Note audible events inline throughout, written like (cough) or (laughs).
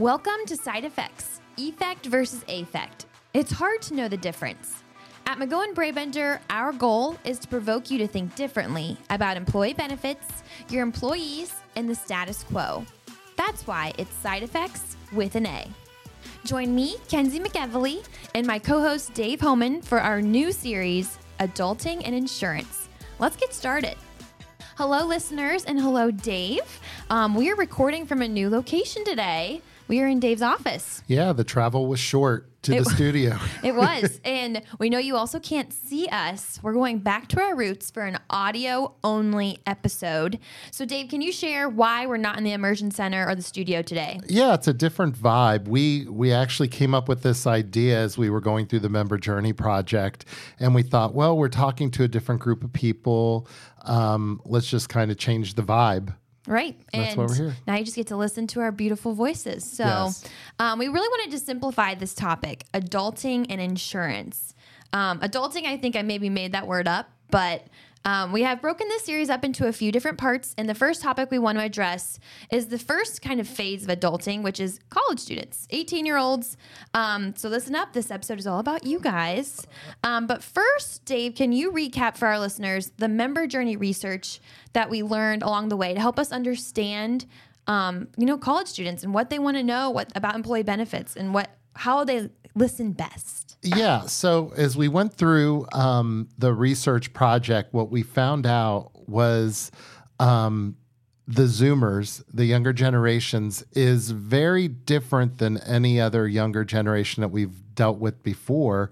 Welcome to Side Effects Effect versus Affect. It's hard to know the difference. At McGohan Brabender, our goal is to provoke you to think differently about employee benefits, your employees, and the status quo. That's why it's Side Effects with an A. Join me, Kenzie McEvely, and my co host Dave Homan for our new series, Adulting and Insurance. Let's get started. Hello, listeners, and hello, Dave. Um, we are recording from a new location today. We are in Dave's office. Yeah, the travel was short to It- the studio. (laughs) It was. (laughs) and we know you also can't see us. We're going back to our roots for an audio only episode. So, Dave, can you share why we're not in the immersion center or the studio today? yeah, it's a different vibe. We we actually came up with this idea as we were going through the member journey project, and we thought, well, we're talking to a different group of people. Um, let's just kind of change the vibe. Right. That's and why we're here. now you just get to listen to our beautiful voices. So, Yes. um, we really wanted to simplify this topic adulting and insurance. Um, adulting, I think I maybe made that word up, but um, we have broken this series up into a few different parts. And the first topic we want to address is the first kind of phase of adulting, which is college students, 18 year olds. Um, so, listen up. This episode is all about you guys. Um, but first, Dave, can you recap for our listeners the member journey research that we learned along the way to help us understand, um, you know, college students and what they want to know what about employee benefits and what how they listen best. Yeah. So as we went through um, the research project, what we found out was um, the Zoomers, the younger generations, is very different than any other younger generation that we've dealt with before,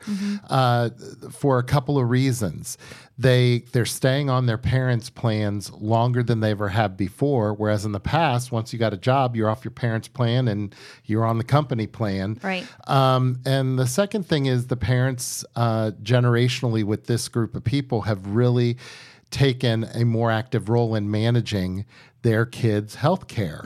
uh, for a couple of reasons. They they're staying on their parents' plans longer than they ever have before. Whereas in the past, once you got a job, you're off your parents' plan and you're on the company plan. Right. Um, and the second thing is the parents, uh, generationally, with this group of people, have really taken a more active role in managing their kids' health care.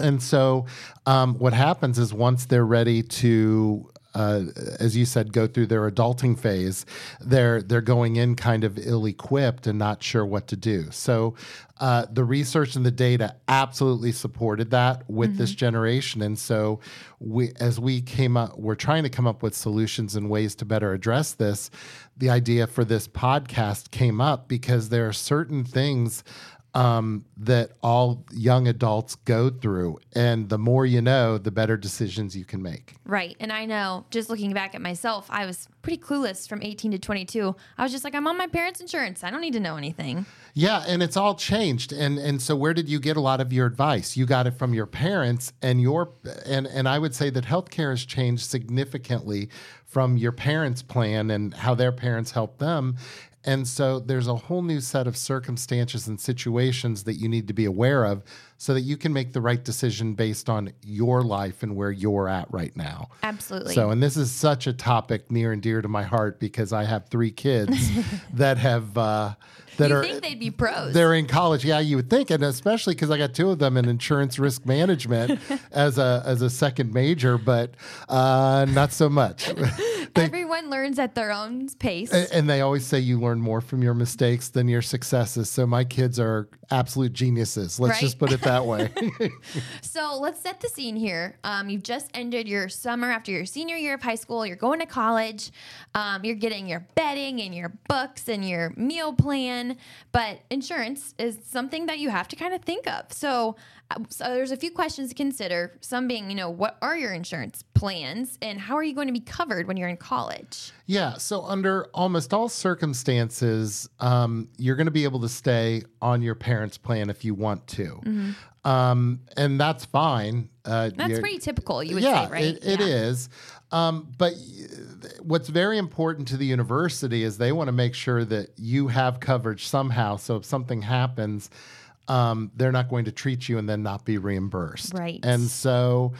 And so, um, what happens is once they're ready to uh, as you said, go through their adulting phase, they're they're going in kind of ill-equipped and not sure what to do. So, uh, the research and the data absolutely supported that with this generation. And so, we as we came up, we're trying to come up with solutions and ways to better address this. The idea for this podcast came up because there are certain things um, that all young adults go through. And the more you know, the better decisions you can make. Right. And I know, just looking back at myself, I was pretty clueless from 18 to 22. I was just like, I'm on my parents' insurance. I don't need to know anything. Yeah, and it's all changed. And and so where did you get a lot of your advice? You got it from your parents and your and and I would say that healthcare has changed significantly from your parents' plan and how their parents helped them. And so there's a whole new set of circumstances and situations that you need to be aware of so that you can make the right decision based on your life and where you're at right now. Absolutely. So, and this is such a topic near and dear to my heart because I have three kids (laughs) that have uh, that you are think they'd be pros. they're in college. Yeah, you would think, and especially because I got two of them in insurance risk management (laughs) as a as a second major, but uh, not so much. (laughs) They- Everyone learns at their own pace. a- and they always say you learn more from your mistakes than your successes. So my kids are absolute geniuses. Let's Right? just put it that way. (laughs) (laughs) So let's set the scene here. Um, you've just ended your summer after your senior year of high school. You're going to college. Um, you're getting your bedding and your books and your meal plan. But insurance is something that you have to kind of think of. So, so there's a few questions to consider. Some being, you know, what are your insurance plans and how are you going to be covered when you're in college? Yeah. So, under almost all circumstances, um, you're going to be able to stay on your parents' plan if you want to. Um, and that's fine. Uh, Mm-hmm. That's pretty typical, you would yeah, say, right? It, it Yeah. is. Um, but what's very important to the university is they want to make sure that you have coverage somehow. So, if something happens, um, they're not going to treat you and then not be reimbursed. Right. And so,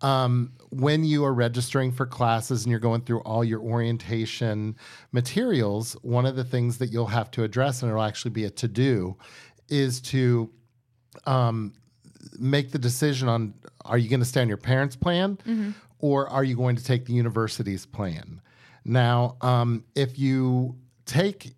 um, when you are registering for classes and you're going through all your orientation materials, one of the things that you'll have to address, and it'll actually be a to do, is to um, make the decision on are you going to stay on your parents' plan or are you going to take the university's plan? Now, um, if you take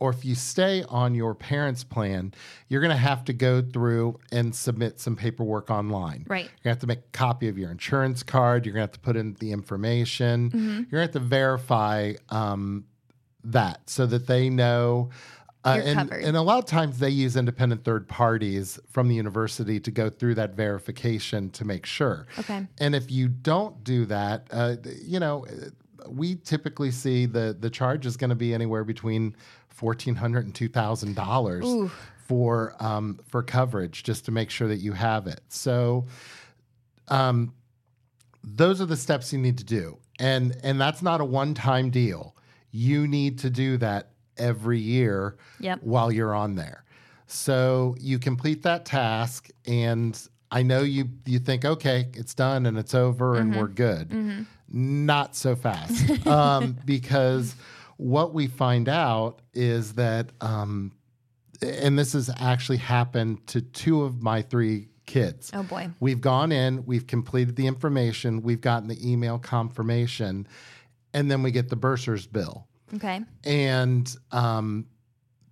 or if you stay on your parents' plan, you're going to have to go through and submit some paperwork online. Right. You're going to have to make a copy of your insurance card. You're going to have to put in the information. Mm-hmm. You're going to have to verify um, that so that they know. Uh, and, and a lot of times they use independent third parties from the university to go through that verification to make sure. Okay. And if you don't do that, uh, you know, we typically see the the charge is going to be anywhere between fourteen hundred and two thousand dollars for um, for coverage just to make sure that you have it. So, um, those are the steps you need to do, and and that's not a one time deal. You need to do that every year Yep. while you're on there. So you complete that task, and I know you you think, okay, it's done and it's over and we're good. Not so fast, (laughs) um, because what we find out is that, um, and this has actually happened to two of my three kids. Oh boy. We've gone in, we've completed the information, we've gotten the email confirmation, and then we get the bursar's bill Okay. and um,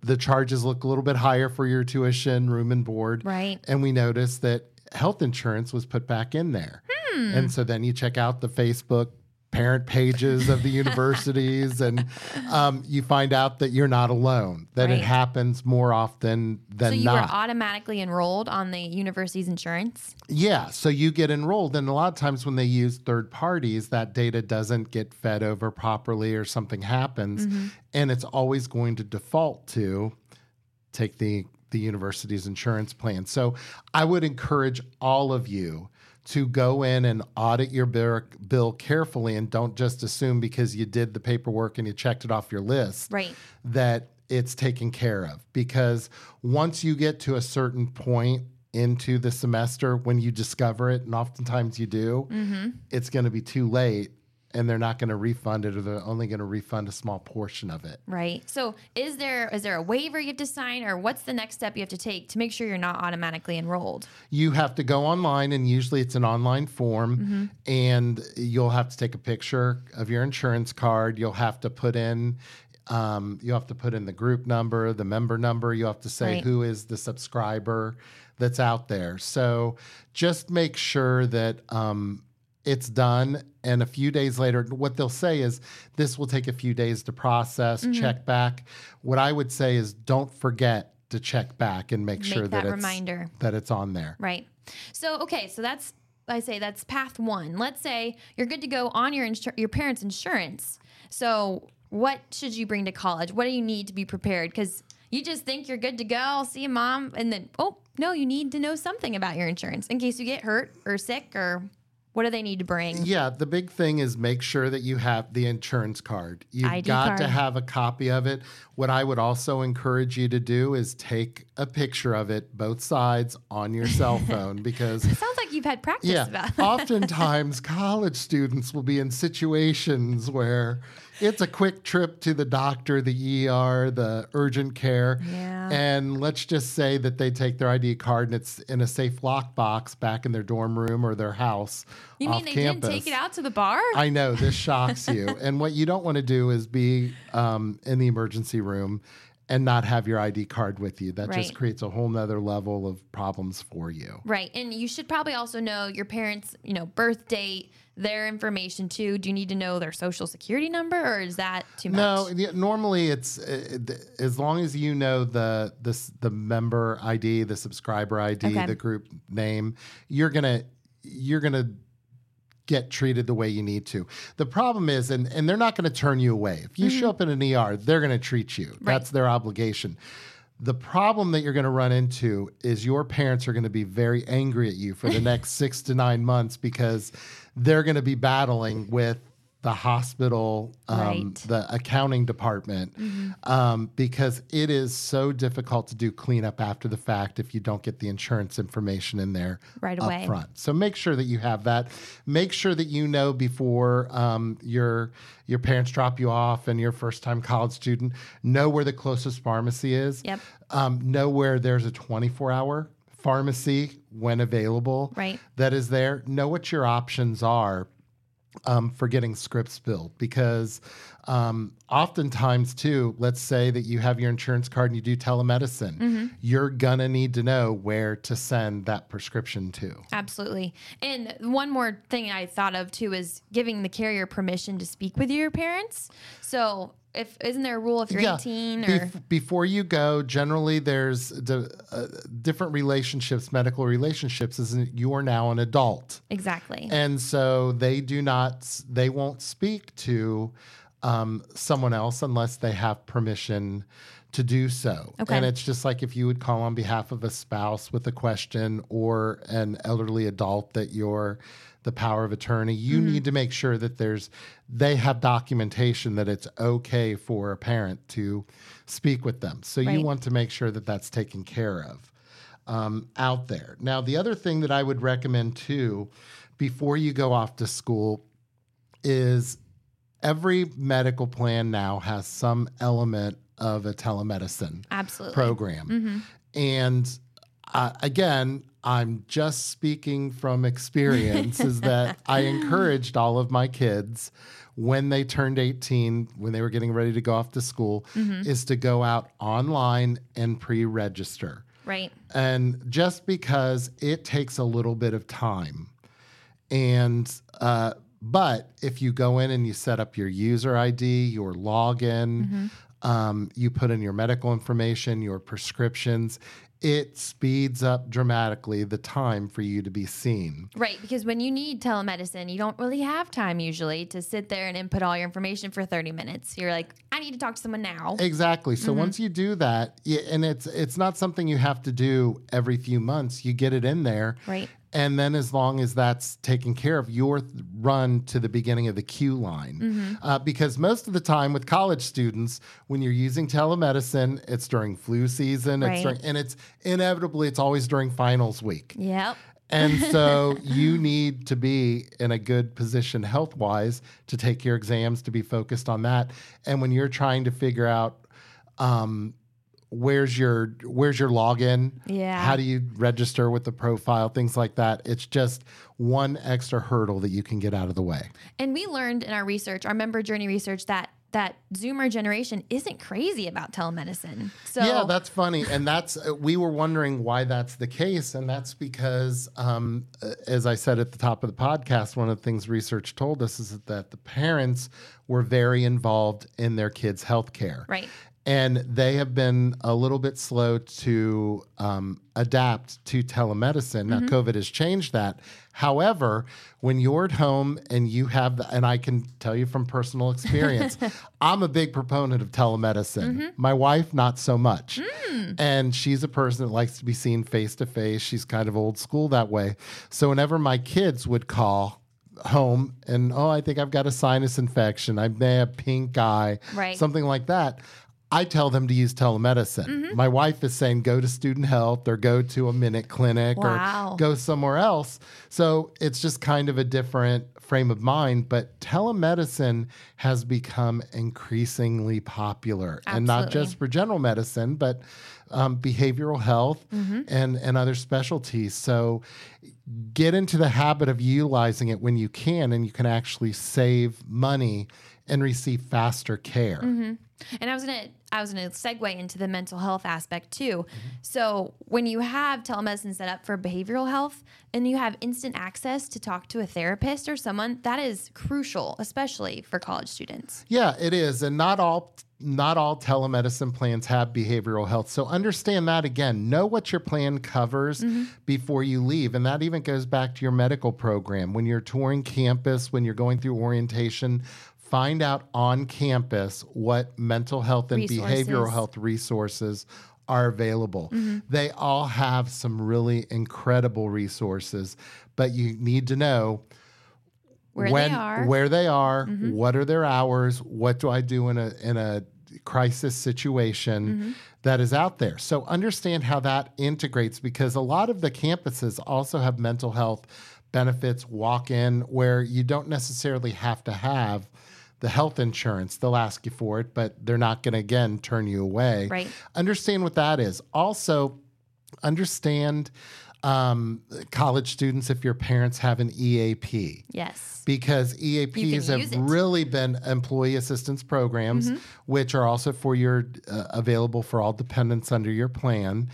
the charges look a little bit higher for your tuition, room and board. Right. And we noticed that health insurance was put back in there. Hmm. And so then you check out the Facebook parent pages of the universities and um, you find out that you're not alone, that Right. it happens more often than So you not. were automatically enrolled on the university's insurance? Yeah, so you get enrolled, and a lot of times when they use third parties, that data doesn't get fed over properly or something happens, and it's always going to default to take the the university's insurance plan. So I would encourage all of you to go in and audit your bill, carefully and don't just assume because you did the paperwork and you checked it off your list Right. that it's taken care of because once you get to a certain point into the semester when you discover it and oftentimes you do mm-hmm. it's going to be too late and they're not going to refund it or they're only going to refund a small portion of it Right. So is there is there a waiver you have to sign or what's the next step you have to take to make sure you're not automatically enrolled? you have to go online and usually it's an online form and you'll have to take a picture of your insurance card you'll have to put in um, you have to put in the group number the member number you have to say Right. who is the subscriber that's out there so just make sure that um, it's done and a few days later what they'll say is this will take a few days to process Mm-hmm. check back what i would say is don't forget to check back and make, Make sure that, that it's reminder. that it's on there Right. So okay, so that's I say that's path one. Let's say you're good to go on your insur- your parents' insurance. So what should you bring to college? What do you need to be prepared? Because you just think you're good to go. I'll see you, mom, and then oh no, you need to know something about your insurance in case you get hurt or sick or what do they need to bring? Yeah, the big thing is make sure that you have the insurance card. You've ID got to have a copy of it. What I would also encourage you to do is take a picture of it, both sides, on your cell (laughs) phone because. It sounds like you've had practice Yeah, (laughs) oftentimes college students will be in situations where it's a quick trip to the doctor, the ER, the urgent care. Yeah. And let's just say that they take their ID card and it's in a safe lockbox back in their dorm room or their house. You off mean they campus. didn't take it out to the bar? I know this (laughs) shocks you. and what you don't want to do is be um, in the emergency room and not have your ID card with you. That just creates a whole nother level of problems for you. Right. And you should probably also know your parents, you know, birth date, their information too. Do you need to know their social security number or is that too much? No, normally it's uh, th- as long as you know the the the member ID, the subscriber ID, Okay. the group name, you're gonna you're gonna get treated the way you need to. The problem is, and and they're not going to turn you away. If you show up in an ER, they're going to treat you. That's their obligation. The problem that you're going to run into is your parents are going to be very angry at you for the next (laughs) six to nine months because they're going to be battling with the hospital, um, Right. the accounting department, um, because it is so difficult to do cleanup after the fact if you don't get the insurance information in there Right up away. front. So make sure that you have that. Make sure that you know before um, your your parents drop you off and you're a first time college student. Know where the closest pharmacy is. Yep. Um, know where there's a 24 hour pharmacy when available. Right. That is there. Know what your options are um, for getting scripts filled because um, oftentimes too let's say that you have your insurance card and you do telemedicine you're gonna need to know where to send that prescription to Absolutely. And one more thing I thought of too is giving the carrier permission to speak with your parents. So if isn't there a rule if you're 18 or Bef- before you go, generally there's d- uh, different relationships, medical relationships. isn't you are now an adult, exactly. and so they do not, they won't speak to um, someone else unless they have permission to do so. Okay. And it's just like if you would call on behalf of a spouse with a question or an elderly adult that you're the power of attorney, you Mm-hmm. need to make sure that there's they have documentation that it's okay for a parent to speak with them. So you want to make sure that that's taken care of um, out there. Now, the other thing that I would recommend too, before you go off to school, is every medical plan now has some element of a telemedicine Absolutely. program. And uh, again, I'm just speaking from experience, is that (laughs) I encouraged all of my kids when they turned 18, when they were getting ready to go off to school, is to go out online and pre register. Right. And just because it takes a little bit of time. And, uh, but if you go in and you set up your user ID, your login, um, you put in your medical information, your prescriptions, it speeds up dramatically the time for you to be seen. Right, because when you need telemedicine, you don't really have time usually to sit there and input all your information for 30 minutes. You're like, I need to talk to someone now. Exactly. So mm-hmm. once you do that, and it's it's not something you have to do every few months. You get it in there, Right. And then as long as that's taken care of, you're th- run to the beginning of the queue line. Uh, because most of the time with college students, when you're using telemedicine, it's during flu season, Right. it's during, and it's inevitably it's always during finals week. Yep. And (laughs) so you need to be in a good position health wise to take your exams to be focused on that. And when you're trying to figure out um, where's your where's your login, Yeah. how do you register with the profile, things like that, it's just one extra hurdle that you can get out of the way. And we learned in our research, our member journey research, that that Zoomer generation isn't crazy about telemedicine. So Yeah, that's funny, and that's uh, we were wondering why that's the case, and that's because, um, uh, as I said at the top of the podcast, one of the things research told us is that the parents were very involved in their kids' health care, right. And they have been a little bit slow to um, adapt to telemedicine. Now, mm-hmm. COVID has changed that. However, when you're at home and you have, the, and I can tell you from personal experience, (laughs) I'm a big proponent of telemedicine. Mm-hmm. My wife, not so much. Mm. And she's a person that likes to be seen face to face. She's kind of old school that way. So whenever my kids would call, home and oh i think i've got a sinus infection i may have pink eye Right. something like that I tell them to use telemedicine. Mm-hmm. My wife is saying go to student health or go to a minute clinic Wow. or go somewhere else. So it's just kind of a different frame of mind. But telemedicine has become increasingly popular and not just for general medicine, but um, behavioral health Mm-hmm. and, and other specialties. So get into the habit of utilizing it when you can, and you can actually save money and receive faster care. Mm-hmm. And I was gonna I was gonna segue into the mental health aspect too. Mm-hmm. So when you have telemedicine set up for behavioral health and you have instant access to talk to a therapist or someone, that is crucial, especially for college students. Yeah, it is, and not all not all telemedicine plans have behavioral health. So understand that again. Know what your plan covers before you leave, and that even goes back to your medical program. When you're touring campus, when you're going through orientation, find out on campus what mental health and behavioral health resources are available. Mm-hmm. They all have some really incredible resources, but you need to know Where when they are. where they are, mm-hmm. what are their hours, what do I do in a in a crisis situation mm-hmm. that is out there. So understand how that integrates because a lot of the campuses also have mental health benefits walk in where you don't necessarily have to have the health insurance. They'll ask you for it, but they're not going to again turn you away. Right. Understand what that is. Also, understand Um, college students, if your parents have an EAP, Yes. because EAPs have. Mm-hmm. really been employee assistance programs, which are also for your uh, available for all dependents under your plan.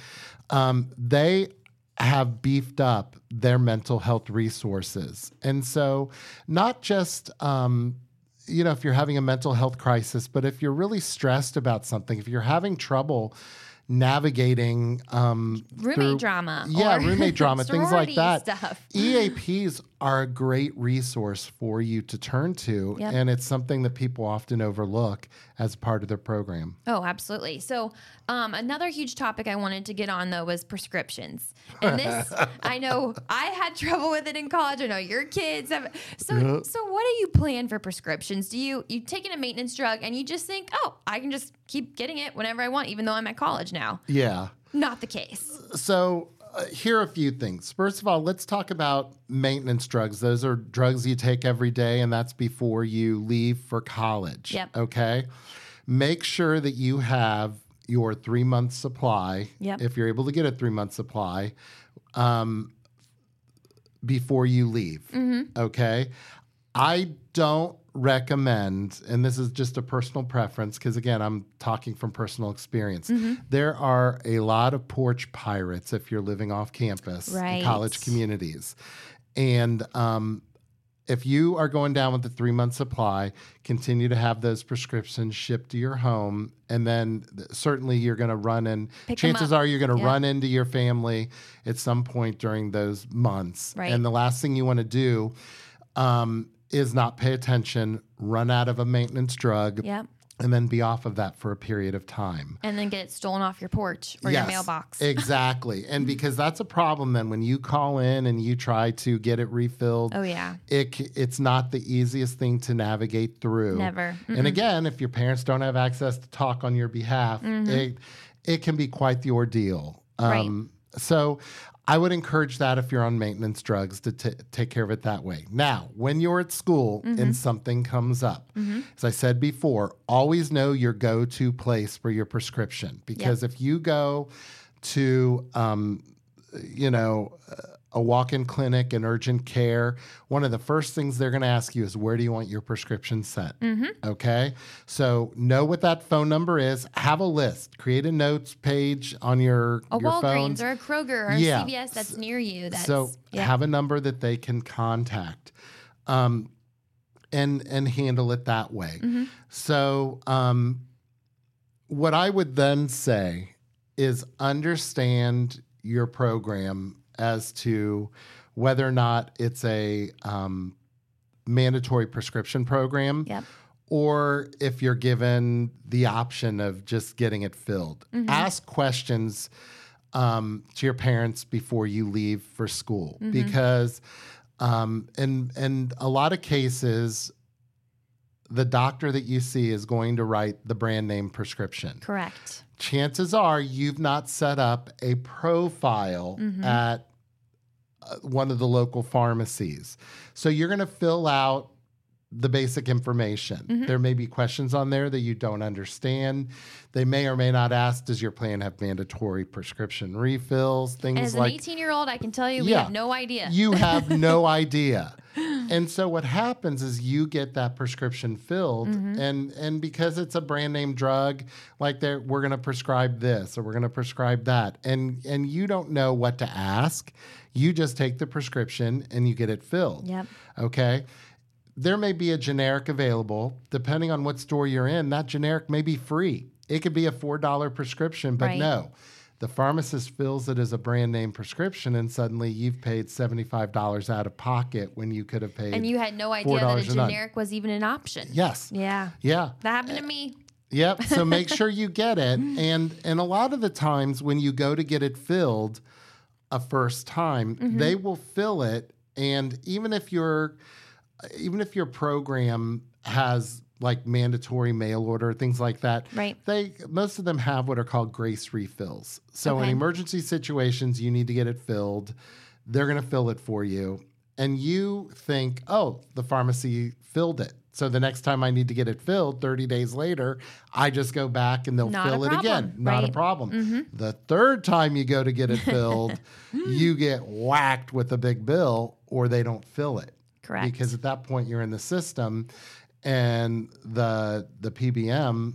Um, they have beefed up their mental health resources, and so not just. Um, you know, if you're having a mental health crisis, but if you're really stressed about something, if you're having trouble navigating um, Roommate through- drama. yeah, or roommate (laughs) drama, things like that. Stuff. EAPs are a great resource for you to turn to, Yep. and it's something that people often overlook as part of their program. Oh, absolutely. So, um, another huge topic I wanted to get on though was prescriptions. (laughs) And this, I know I had trouble with it in college. I know your kids have. So, so what do you plan for prescriptions? Do you you take in a maintenance drug and you just think, oh, I can just keep getting it whenever I want, even though I'm at college now? Yeah. Not the case. So, uh, here are a few things. First of all, let's talk about maintenance drugs. Those are drugs you take every day, and that's before you leave for college. Yep. Okay. Make sure that you have your three month supply, Yep. if you're able to get a three month supply, um, before you leave. Okay. I don't recommend, and this is just a personal preference, because again, I'm talking from personal experience. There are a lot of porch pirates if you're living off campus Right. in college communities. And um, if you are going down with the three month supply, continue to have those prescriptions shipped to your home. And then certainly you're going to run in, Pick chances are you're going to Yeah. run into your family at some point during those months. Right. And the last thing you want to do um, is not pay attention, run out of a maintenance drug, Yep. and then be off of that for a period of time. And then get it stolen off your porch or your mailbox. (laughs) Exactly. And because that's a problem then when you call in and you try to get it refilled. oh yeah. It, it's not the easiest thing to navigate through. Never. And again, if your parents don't have access to talk on your behalf, mm-hmm. it it can be quite the ordeal. Right. Um, so I would encourage that if you're on maintenance drugs to t- take care of it that way. Now, when you're at school mm-hmm. and something comes up, mm-hmm. as I said before, always know your go to place for your prescription. Because if you go to, um, you know, uh, a walk in clinic and urgent care, one of the first things they're going to ask you is where do you want your prescription sent? Okay. So know what that phone number is, have a list, create a notes page on your, A your Walgreens phones. or a Kroger or a Yeah. CVS that's near you. That's so yeah. have a number that they can contact. Um, and and handle it that way. Mm-hmm. So um, what I would then say is understand your program as to whether or not it's a um, mandatory prescription program Yep. or if you're given the option of just getting it filled. Mm-hmm. Ask questions um, to your parents before you leave for school Mm-hmm. because um, in in a lot of cases the doctor that you see is going to write the brand name prescription Correct. Chances are you've not set up a profile at uh, one of the local pharmacies. So you're going to fill out the basic information. There may be questions on there that you don't understand. They may or may not ask Does your plan have mandatory prescription refills? Things As an 18 year old, I can tell you we Yeah. have no idea. you have no (laughs) idea. And so what happens is you get that prescription filled Mm-hmm. and and because it's a brand name drug, like we're gonna prescribe this or we're gonna prescribe that. And and you don't know what to ask. You just take the prescription and you get it filled. Yep. Okay. There may be a generic available. Depending on what store you're in, that generic may be free. It could be a $4 prescription, but Right. no. The pharmacist fills it as a brand name prescription, and suddenly you've paid $75 out of pocket when you could have paid. and you had no idea that a $4 generic was even an option. Yes. Yeah. Yeah. That happened to me. Yep. So (laughs) make sure you get it. And and a lot of the times when you go to get it filled a first time, Mm-hmm. they will fill it. And even if your even if your program has like mandatory mail order, things like that, Right. They most of them have what are called grace refills. So in emergency situations, you need to get it filled. They're gonna fill it for you. And you think, oh, the pharmacy filled it. So the next time I need to get it filled 30 days later, I just go back and they'll Not a fill it again. Not a right. Mm-hmm. problem. The third time you go to get it (laughs) filled, you get whacked with a big bill or they don't fill it. Correct. Because at that point you're in the system and the the PBM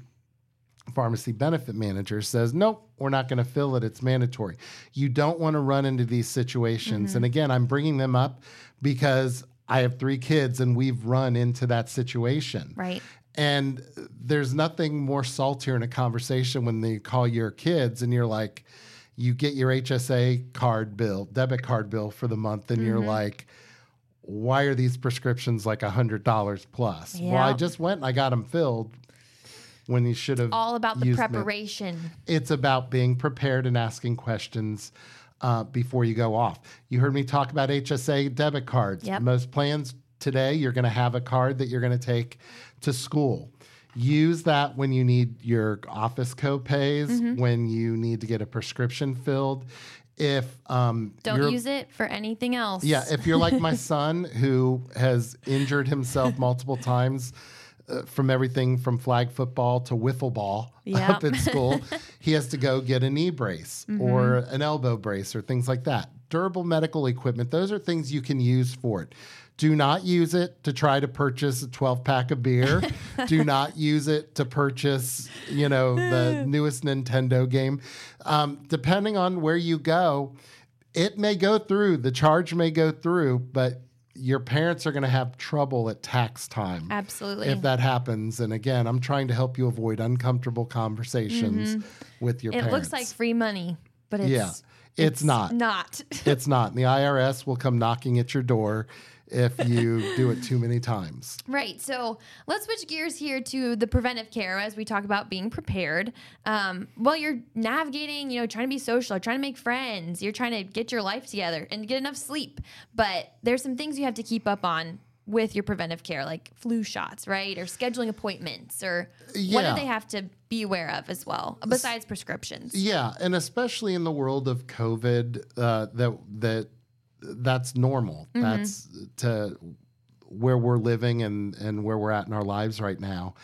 pharmacy benefit manager says, nope, we're not going to fill it. It's mandatory. You don't want to run into these situations. Mm-hmm. And again, I'm bringing them up because I have three kids and we've run into that situation. Right. And there's nothing more saltier in a conversation when they call your kids and you're like, you get your HSA card bill, debit card bill for the month, and you're mm-hmm. like, why are these prescriptions like a hundred dollars plus? Well, I just went and I got them filled when you should have. All about the preparation. It's about being prepared and asking questions uh, before you go off. You heard me talk about HSA debit cards. Yep. Most plans today, you're going to have a card that you're going to take to school. Use that when you need your office copays, Mm-hmm. when you need to get a prescription filled. If um, Don't use it for anything else. yeah, if you're like my (laughs) son who has injured himself multiple times uh, from everything from flag football to wiffle ball (laughs) Yep. up at school, (laughs) he has to go get a knee brace or an elbow brace or things like that. Durable medical equipment, those are things you can use for it. Do not use it to try to purchase a 12 pack of beer. (laughs) Do not use it to purchase, you know, the (laughs) newest Nintendo game. Um, depending on where you go, it may go through, the charge may go through, but your parents are going to have trouble at tax time. Absolutely. If that happens. And again, I'm trying to help you avoid uncomfortable conversations with your Mm-hmm. it looks like free money, but it's Yeah, it's not. Not. it's not. And the IRS will come knocking at your door if you do it too many times. Right. So let's switch gears here to the preventive care as we talk about being prepared. Um, while you're navigating, you know, trying to be social, trying to make friends, you're trying to get your life together and get enough sleep. But there's some things you have to keep up on with your preventive care, like flu shots, right? Or scheduling appointments, or what do they have to be aware of as well, besides prescriptions? Yeah, and especially in the world of COVID, uh, that that that's normal. Mm-hmm. That's to where we're living and and where we're at in our lives right now.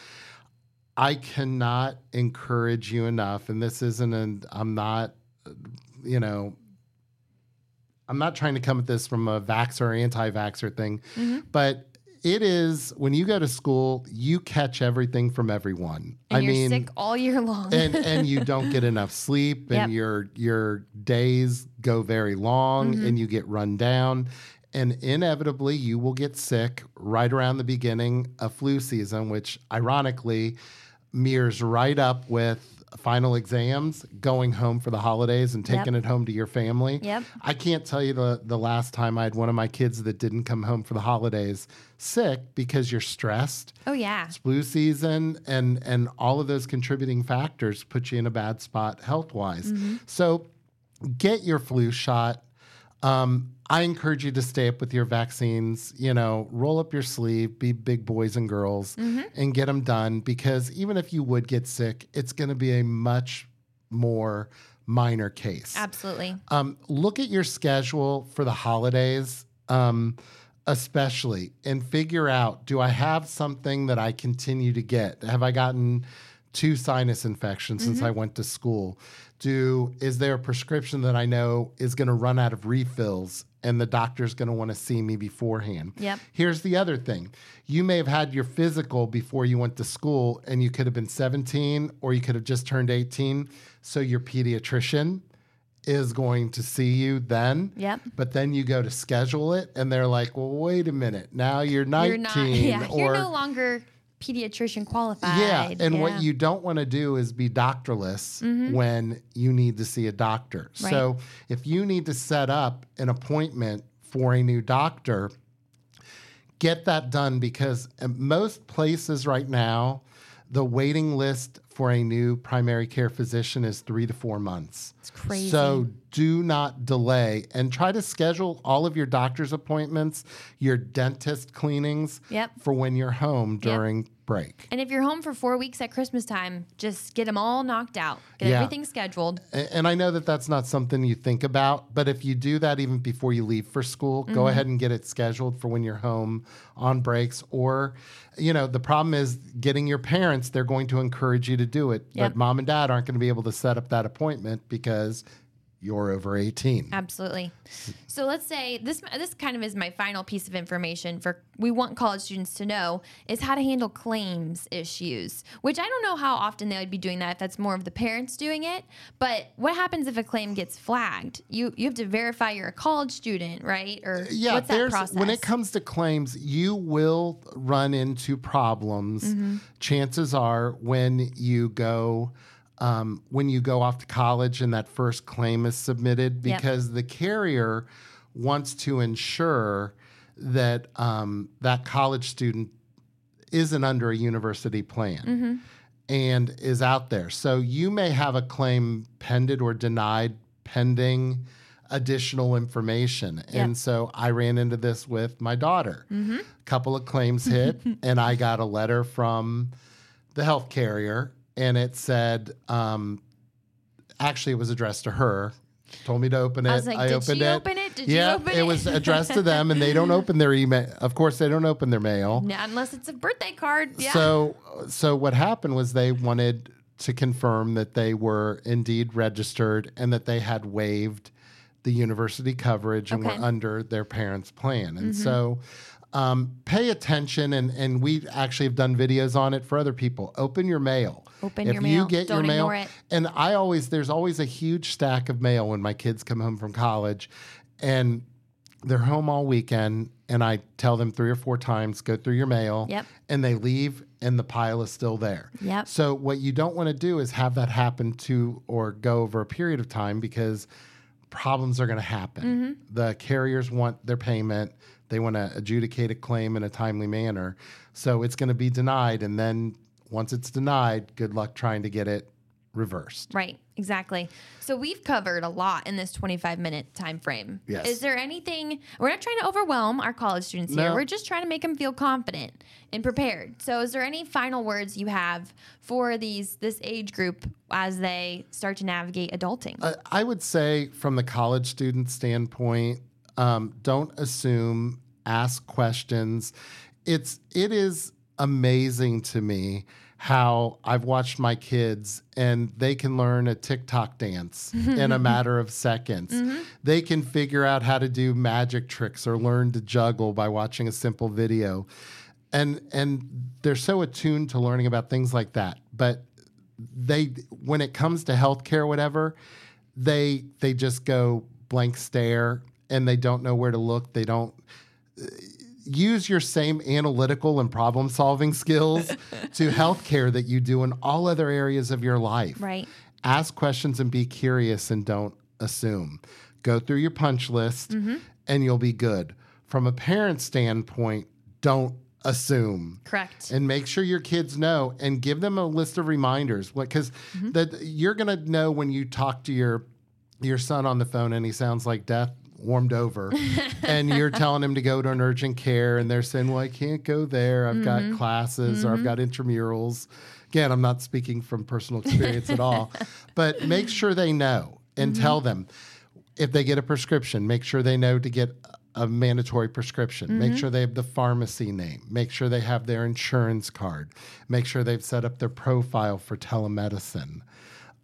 I cannot encourage you enough, and this isn't an. I'm not, you know. I'm not trying to come at this from a vaxxer or anti-vaxxer thing, Mm-hmm. but it is when you go to school, you catch everything from everyone. And I you're mean, sick all year long. and and you (laughs) don't get enough sleep and Yep. your your days go very long Mm-hmm. and you get run down and inevitably you will get sick right around the beginning of flu season which ironically mirrors right up with final exams going home for the holidays and taking it home to your family. Yep. i can't tell you the, the last time i had one of my kids that didn't come home for the holidays sick because you're stressed. Oh yeah. it's flu season and and all of those contributing factors put you in a bad spot health wise mm-hmm. so get your flu shot um, i encourage you to stay up with your vaccines you know roll up your sleeve be big boys and girls and get them done because even if you would get sick it's going to be a much more minor case Absolutely. um, look at your schedule for the holidays, um, especially, and figure out do I have something that I continue to get? Have I gotten two sinus infections since mm-hmm. I went to school? Do is there a prescription that I know is going to run out of refills and the doctor's going to want to see me beforehand? Yep. Here's the other thing. You may have had your physical before you went to school and you could have been 17 or you could have just turned 18. So your pediatrician is going to see you then. Yep. But then you go to schedule it and they're like, well, wait a minute. Now you're (laughs) 19 You're not. Yeah. or you're no longer pediatrician qualified. yeah, and Yeah. what you don't want to do is be doctorless mm-hmm. when you need to see a doctor. Right. So if you need to set up an appointment for a new doctor, get that done because at most places right now, the waiting list for a new primary care physician is three to four months. It's crazy. So do not delay and try to schedule all of your doctor's appointments, your dentist cleanings Yep. for when you're home during break. and if you're home for four weeks at Christmas time, just get them all knocked out. Get Yeah. everything scheduled. And I know that that's not something you think about, but if you do that even before you leave for school, Mm-hmm. go ahead and get it scheduled for when you're home on breaks. Or, you know, the problem is getting your parents, they're going to encourage you to do it. Yep. But mom and dad aren't going to be able to set up that appointment because you're over 18. Absolutely. So let's say this this kind of is my final piece of information for we want college students to know is how to handle claims issues, which I don't know how often they would be doing that if that's more of the parents doing it, but what happens if a claim gets flagged? You you have to verify you're a college student, right? Or yeah, what's that there's process? when it comes to claims, you will run into problems. Mm-hmm. Chances are when you go um, when you go off to college and that first claim is submitted, Yep. because the carrier wants to ensure that um, that college student isn't under a university plan Mm-hmm. and is out there. So you may have a claim pended or denied pending additional information. And so I ran into this with my daughter. A couple of claims hit, (laughs) and I got a letter from the health carrier, and it said, um, actually, it was addressed to her. Told me to open it. I was like, did opened she it. open it? Did you yeah, open it it? was (laughs) addressed to them, and they don't open their email. Of course, they don't open their mail. Yeah, unless it's a birthday card. Yeah. So, so what happened was they wanted to confirm that they were indeed registered and that they had waived the university coverage and Okay. Mm-hmm. were under their parents' plan. And so, um, pay attention. And and we actually have done videos on it for other people. Open your mail. Open if your you mail. get Don't your mail, ignore it. and I always there's always a huge stack of mail when my kids come home from college, and they're home all weekend and I tell them three or four times, go through your mail. Yep. And they leave and the pile is still there. Yep. So what you don't want to do is have that happen to or go over a period of time because problems are going to happen. Mm-hmm. The carriers want their payment. They want to adjudicate a claim in a timely manner. So it's going to be denied and then once it's denied, good luck trying to get it reversed. Right, exactly. So we've covered a lot in this 25 minute time frame. Yes. Is there anything we're not trying to overwhelm our college students here. No. We're just trying to make them feel confident and prepared. So is there any final words you have for these this age group as they start to navigate adulting? I- I would say, from the college student standpoint, um, don't assume, ask questions. It's it is amazing to me how I've watched my kids and they can learn a TikTok dance (laughs) in a matter of seconds. They can figure out how to do magic tricks or learn to juggle by watching a simple video. And and they're so attuned to learning about things like that. But they when it comes to healthcare whatever, they they just go blank stare and they don't know where to look. They don't uh, use your same analytical and problem solving skills (laughs) to healthcare that you do in all other areas of your life. right. Ask questions and be curious and don't assume. Go through your punch list and you'll be good. From a parent standpoint, don't assume Correct. and make sure your kids know and give them a list of reminders what because that you're going to know when you talk to your your son on the phone and he sounds like death warmed over (laughs) and you're telling him to go to an urgent care and they're saying well i can't go there i've got mm-hmm. classes or i've mm-hmm. got intramurals again i'm not speaking from personal experience at all (laughs) but make sure they know and mm-hmm. tell them if they get a prescription, make sure they know to get a mandatory prescription. Make sure they have the pharmacy name. Make sure they have their insurance card. Make sure they've set up their profile for telemedicine.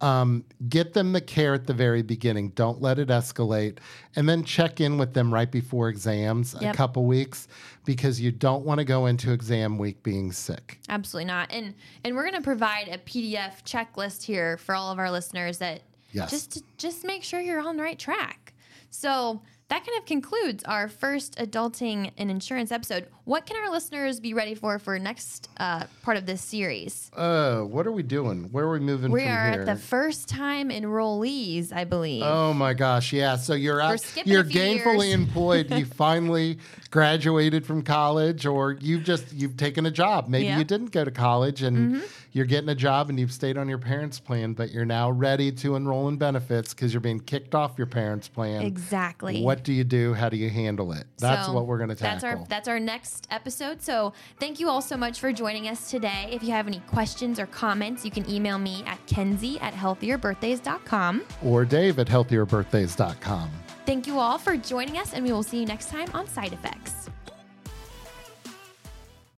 Um, get them the care at the very beginning. Don't let it escalate. And then check in with them right before exams, Yep. a couple weeks, because you don't want to go into exam week being sick. Absolutely not. And and we're going to provide a PDF checklist here for all of our listeners that Yes. just to just make sure you're on the right track. So that kind of concludes our first adulting and insurance episode. What can our listeners be ready for for next uh, part of this series? Uh, what are we doing? Where are we moving from here? We are here? at the first time enrollees, I believe. Oh my gosh, yeah. So you're out, you're gainfully years. employed. You (laughs) finally graduated from college, or you've just you've taken a job. Maybe Yeah. you didn't go to college and you're getting a job and you've stayed on your parents' plan, but you're now ready to enroll in benefits because you're being kicked off your parents' plan. Exactly. What do you do? How do you handle it? That's So what we're going to tackle. That's our that's our next episode. So thank you all so much for joining us today. If you have any questions or comments, you can email me at kenzie at healthierbirthdays.com. or Dave at healthierbirthdays.com. Thank you all for joining us, and we will see you next time on Side Effects.